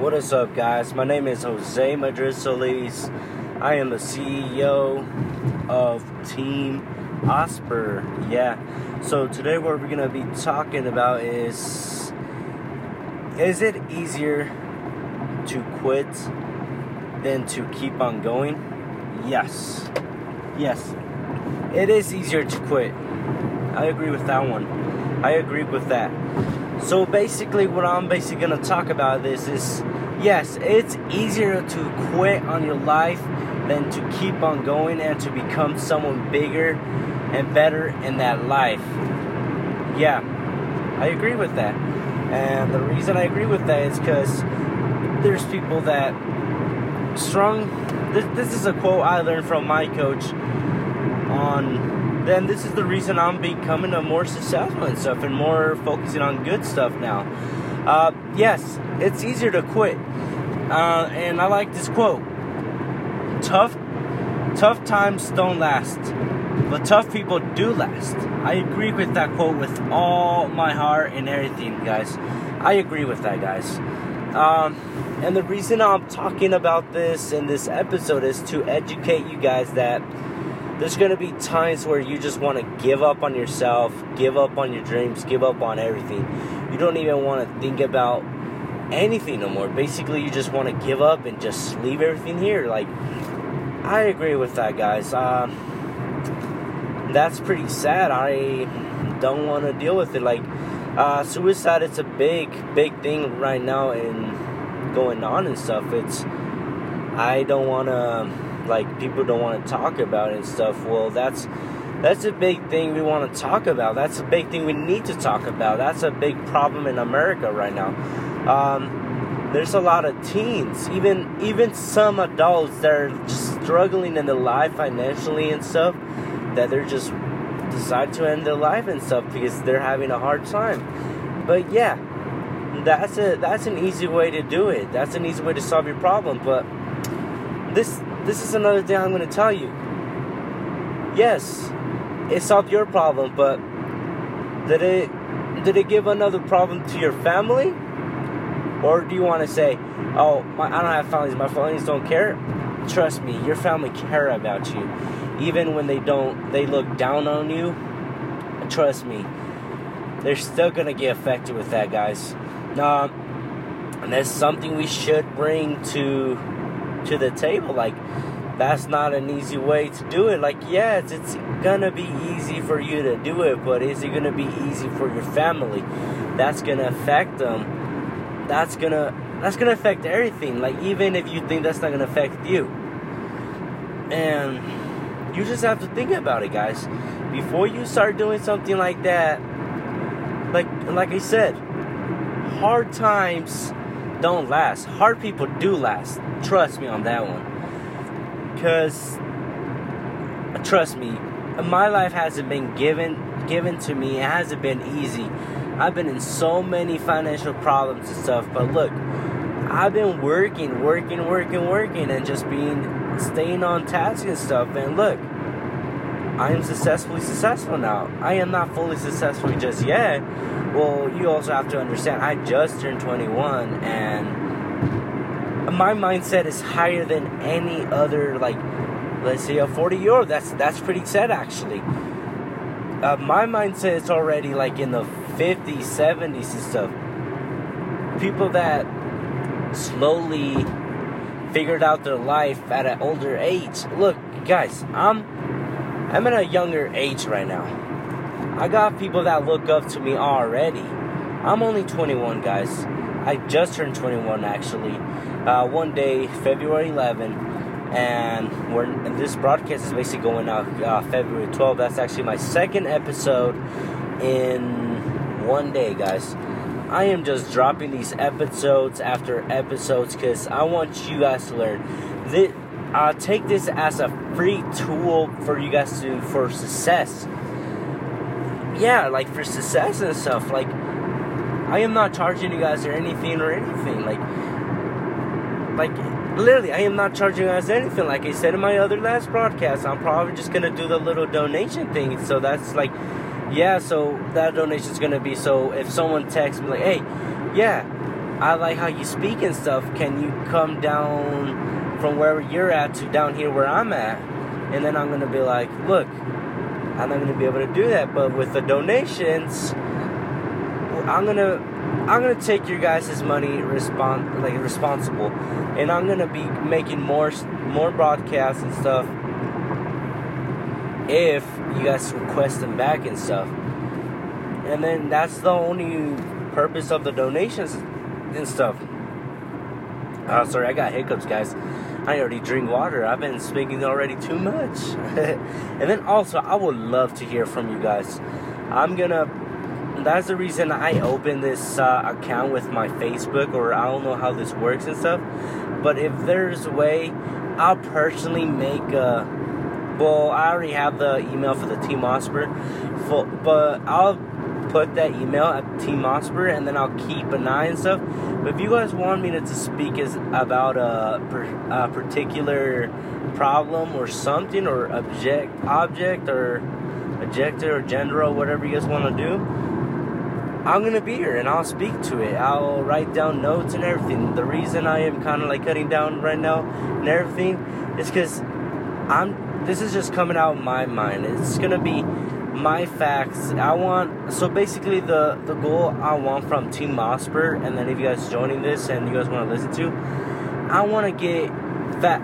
What is up, guys? My name is Jose Madrid Solis. I am the CEO of Team Osprey. Yeah. So today, what we're gonna be talking about is: Is it easier to quit than to keep on going? Yes. Yes. It is easier to quit. I agree with that one. I agree with that. So basically, what I'm basically gonna talk about this is yes, it's easier to quit on your life than to keep on going and to become someone bigger and better in that life. Yeah, I agree with that. And the reason I agree with that is because there's people that strong. This, this is a quote I learned from my coach on then this is the reason I'm becoming a more successful and stuff and more focusing on good stuff now. Uh, yes, it's easier to quit. Uh, and I like this quote. Tough tough times don't last, but tough people do last. I agree with that quote with all my heart and everything, guys. I agree with that, guys. Um, and the reason I'm talking about this in this episode is to educate you guys that there's going to be times where you just want to give up on yourself, give up on your dreams, give up on everything. You don't even want to think about anything no more. Basically, you just want to give up and just leave everything here. Like, I agree with that, guys. Uh, that's pretty sad. I don't want to deal with it. Like, uh, suicide, it's a big, big thing right now and going on and stuff. It's, I don't want to like people don't want to talk about and stuff. Well, that's that's a big thing we want to talk about. That's a big thing we need to talk about. That's a big problem in America right now. Um, there's a lot of teens, even even some adults that are just struggling in their life financially and stuff. That they're just decide to end their life and stuff because they're having a hard time. But yeah, that's a that's an easy way to do it. That's an easy way to solve your problem. But this this is another thing I'm going to tell you. Yes, it solved your problem, but did it did it give another problem to your family? Or do you want to say, "Oh, my, I don't have families. My families don't care." Trust me, your family care about you, even when they don't. They look down on you. Trust me, they're still gonna get affected with that, guys. Nah, and that's something we should bring to to the table. Like, that's not an easy way to do it. Like, yes, it's gonna be easy for you to do it, but is it gonna be easy for your family? That's gonna affect them. That's gonna that's gonna affect everything. Like, even if you think that's not gonna affect you, and you just have to think about it, guys. Before you start doing something like that, like like I said, hard times don't last. Hard people do last. Trust me on that one. Because, trust me, my life hasn't been given given to me. It hasn't been easy. I've been in so many financial problems and stuff. But look, I've been working, working, working, working, and just being staying on task and stuff. And look, I am successfully successful now. I am not fully successful just yet. Well, you also have to understand, I just turned 21, and my mindset is higher than any other, like, let's say a 40 year old. That's that's pretty sad, actually. Uh, my mindset is already like in the 50s, 70s, and stuff. People that slowly figured out their life at an older age. Look, guys, I'm I'm at a younger age right now. I got people that look up to me already. I'm only 21, guys. I just turned 21 actually. Uh, one day, February 11, and we're and this broadcast is basically going out uh, February 12. That's actually my second episode in one day, guys. I am just dropping these episodes after episodes because I want you guys to learn. This, uh, take this as a free tool for you guys to for success yeah, like for success and stuff. Like, I am not charging you guys or anything or anything. Like, like literally, I am not charging you guys anything. Like I said in my other last broadcast, I'm probably just gonna do the little donation thing. So that's like, yeah. So that donation is gonna be so if someone texts me like, hey, yeah, I like how you speak and stuff. Can you come down from wherever you're at to down here where I'm at? And then I'm gonna be like, look, I'm not gonna be able to do that. But with the donations, I'm gonna I'm gonna take your guys' money respon- like responsible, and I'm gonna be making more more broadcasts and stuff if you guys request them back and stuff. And then that's the only purpose of the donations and stuff. Oh, sorry, I got hiccups, guys. I already drink water. I've been speaking already too much. and then also, I would love to hear from you guys. I'm gonna. That's the reason I opened this uh, account with my Facebook, or I don't know how this works and stuff. But if there's a way, I'll personally make a well, I already have the email for the Team Osprey, but I'll put that email at Team Osprey and then I'll keep an eye and stuff. But if you guys want me to, to speak as, about a, a particular problem or something or object, object or objector or gender or whatever you guys want to do, I'm gonna be here and I'll speak to it. I'll write down notes and everything. The reason I am kind of like cutting down right now and everything is because I'm this is just coming out of my mind. It's gonna be my facts. I want so basically the the goal I want from Team Osprey, and then if you guys joining this and you guys want to listen to, I want to get that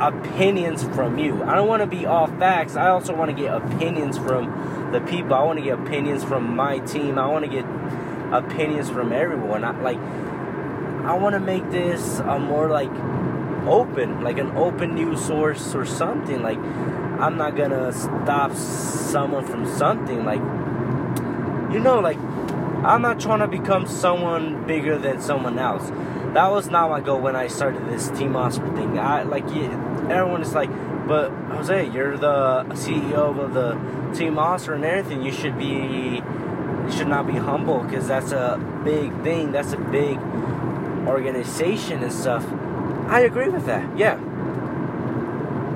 opinions from you. I don't want to be all facts. I also want to get opinions from the people. I want to get opinions from my team. I want to get opinions from everyone. I, like I want to make this a more like open, like an open news source or something. Like, I'm not gonna stop someone from something. Like, you know, like, I'm not trying to become someone bigger than someone else. That was not my goal when I started this Team Osprey thing. I like everyone is like, but Jose, you're the CEO of the Team Osprey and everything. You should be, you should not be humble because that's a big thing. That's a big organization and stuff. I agree with that, yeah.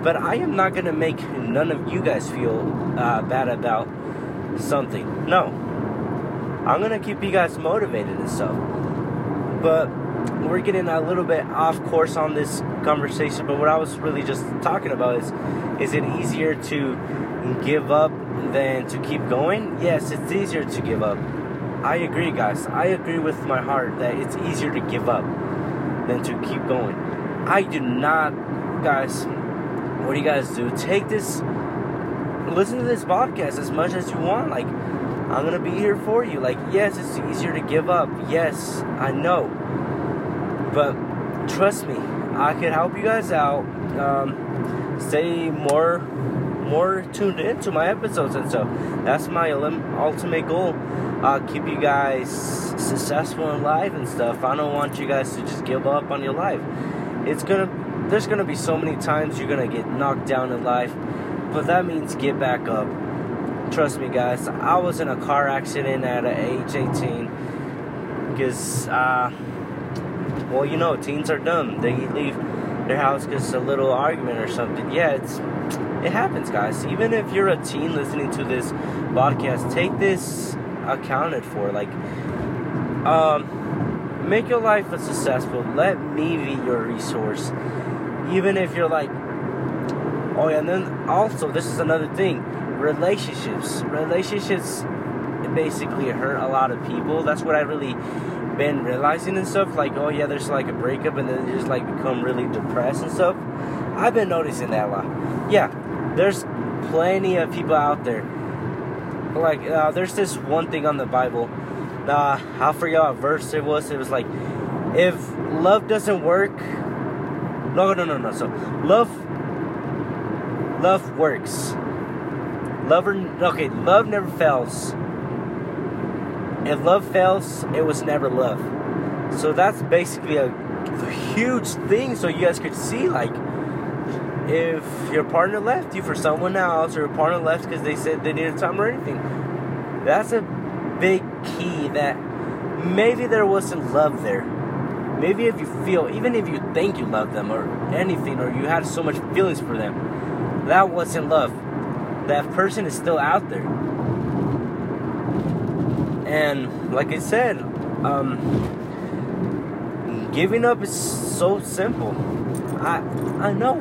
But I am not going to make none of you guys feel uh, bad about something. No. I'm going to keep you guys motivated and stuff. But we're getting a little bit off course on this conversation. But what I was really just talking about is is it easier to give up than to keep going? Yes, it's easier to give up. I agree, guys. I agree with my heart that it's easier to give up than to keep going. I do not, guys. What do you guys do? Take this, listen to this podcast as much as you want. Like, I'm gonna be here for you. Like, yes, it's easier to give up. Yes, I know. But trust me, I can help you guys out. Um, stay more, more tuned into my episodes and so that's my ultimate goal. Uh, keep you guys successful in life and stuff. I don't want you guys to just give up on your life it's gonna there's gonna be so many times you're gonna get knocked down in life, but that means get back up. Trust me, guys. I was in a car accident at age 18 because, uh, well, you know, teens are dumb. They leave their house because a little argument or something. Yeah, it's it happens, guys. Even if you're a teen listening to this podcast, take this accounted for. Like, um Make your life a successful. Let me be your resource. Even if you're like, oh yeah, and then also this is another thing. Relationships. Relationships basically hurt a lot of people. That's what I really been realizing and stuff. Like, oh yeah, there's like a breakup and then they just like become really depressed and stuff. I've been noticing that a lot. Yeah, there's plenty of people out there. Like, uh, there's this one thing on the Bible uh, I forget what verse it was. It was like, if love doesn't work, no, no, no, no. So love, love works. Love, okay, love never fails. If love fails, it was never love. So that's basically a, huge thing. So you guys could see, like, if your partner left you for someone else, or your partner left because they said they needed time or anything, that's a big key that maybe there wasn't love there. Maybe if you feel, even if you think you love them or anything, or you had so much feelings for them, that wasn't love. That person is still out there. And like I said, um, Giving up is so simple. I I know.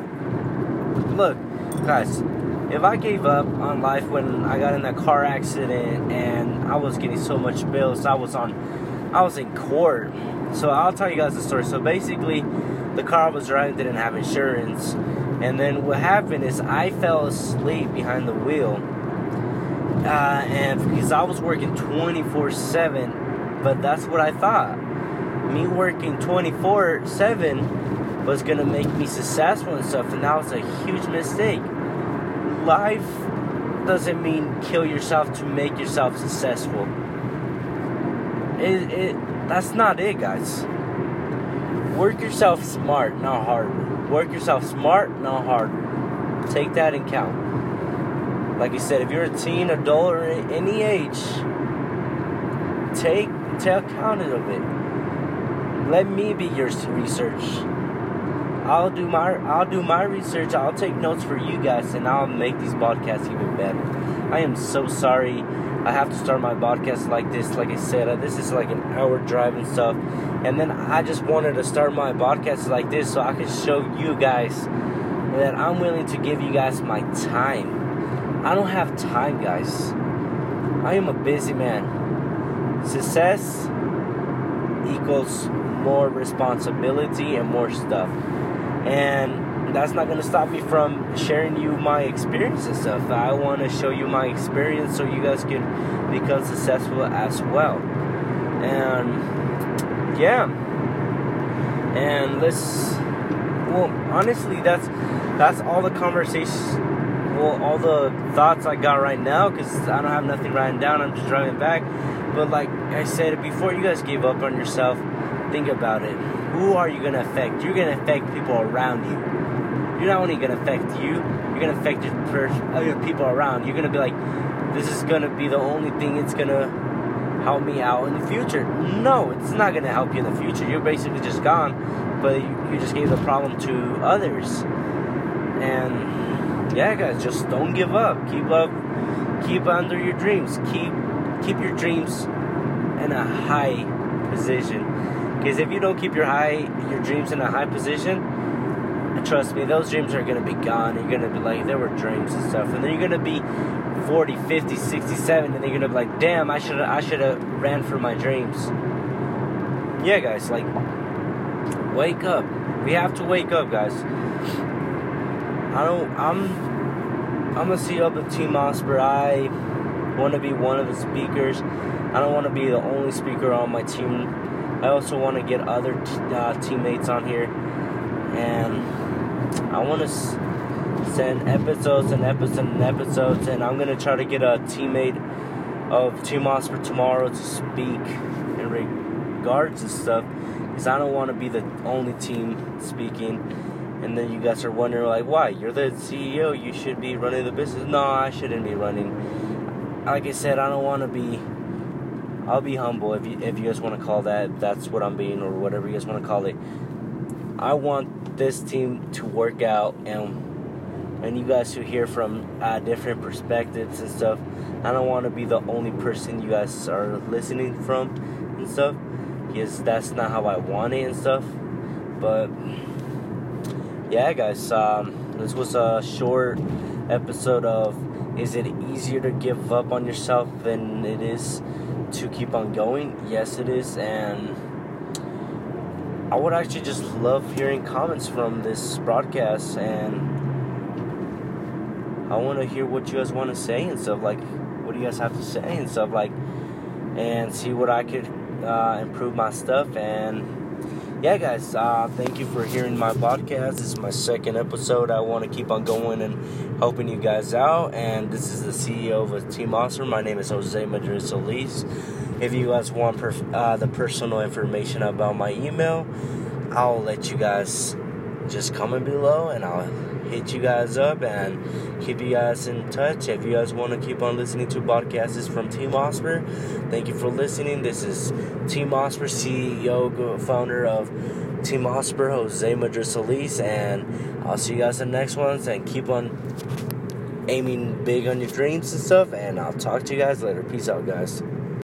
Look, guys, if I gave up on life when I got in that car accident and I was getting so much bills, I was on I was in court. So I'll tell you guys the story. So basically, the car I was driving didn't have insurance. And then what happened is I fell asleep behind the wheel. Uh, and because I was working 24 7, but that's what I thought. Me working 24 7 was gonna make me successful and stuff, and that was a huge mistake. Life doesn't mean kill yourself to make yourself successful. It, it that's not it, guys. Work yourself smart, not harder. Work yourself smart, not harder. Take that in count. Like I said, if you're a teen, adult, or any age, take take account of it. Let me be your research. I'll do my I'll do my research. I'll take notes for you guys, and I'll make these podcasts even better. I am so sorry. I have to start my podcast like this. Like I said, uh, this is like an hour drive and stuff. And then I just wanted to start my podcast like this so I can show you guys that I'm willing to give you guys my time. I don't have time, guys. I am a busy man. Success equals more responsibility and more stuff. And that's not going to stop me from sharing you my experience and stuff. I want to show you my experience so you guys can become successful as well. And yeah. And let's well, honestly, that's that's all the conversations well, all the thoughts I got right now because I don't have nothing written down. I'm just driving back. But like I said, before you guys give up on yourself, think about it. Who are you gonna affect? You're gonna affect people around you. You're not only gonna affect you, you're gonna affect your other uh, people around. You're gonna be like, this is gonna be the only thing it's gonna help me out in the future. No, it's not gonna help you in the future. You're basically just gone, but you, you just gave the problem to others. And yeah, guys, just don't give up. Keep up, keep under your dreams. Keep keep your dreams in a high position. Because if you don't keep your high your dreams in a high position, trust me, those dreams are gonna be gone. You're gonna be like, there were dreams and stuff, and then you're gonna be 40, 50, 67, and then you're gonna be like, damn, I should I should have ran for my dreams. Yeah, guys, like, wake up. We have to wake up, guys. I don't. I'm. I'm a CEO of Team Osprey. I want to be one of the speakers. I don't want to be the only speaker on my team. I also want to get other t- uh, teammates on here, and I want to send episodes and episodes and episodes. And I'm gonna try to get a teammate of Team Osprey tomorrow to speak in regards to stuff, because I don't want to be the only team speaking and then you guys are wondering like why? You're the ceo you should be running the business. No i shouldn't be running. Like i said i don't want to be i'll be humble if you if you guys want to call that that's what i'm being or whatever you guys want to call it i want this team to work out and and you guys to hear from uh, different perspectives and stuff i don't want to be the only person you guys are listening from and stuff because that's not how i want it and stuff but yeah, guys, um, this was a short episode of Is it easier to give up on yourself than it is to keep on going? Yes, it is, and I would actually just love hearing comments from this broadcast, and I want to hear what you guys want to say and stuff. Like, what do you guys have to say and stuff, like, and see what I could uh, improve my stuff and yeah, guys, uh, thank you for hearing my podcast. This is my second episode. I want to keep on going and helping you guys out. And this is the CEO of Team Awesome. My name is Jose Madrid Solis. If you guys want perf- uh, the personal information about my email, I'll let you guys just comment below and I'll hit you guys up and keep you guys in touch. If you guys want to keep on listening to podcasts from Team Osprey, thank you for listening. This is Team Osprey, CEO, founder of Team Osprey, Jose Madrid and I'll see you guys in the next ones and keep on aiming big on your dreams and stuff. And I'll talk to you guys later. Peace out, guys.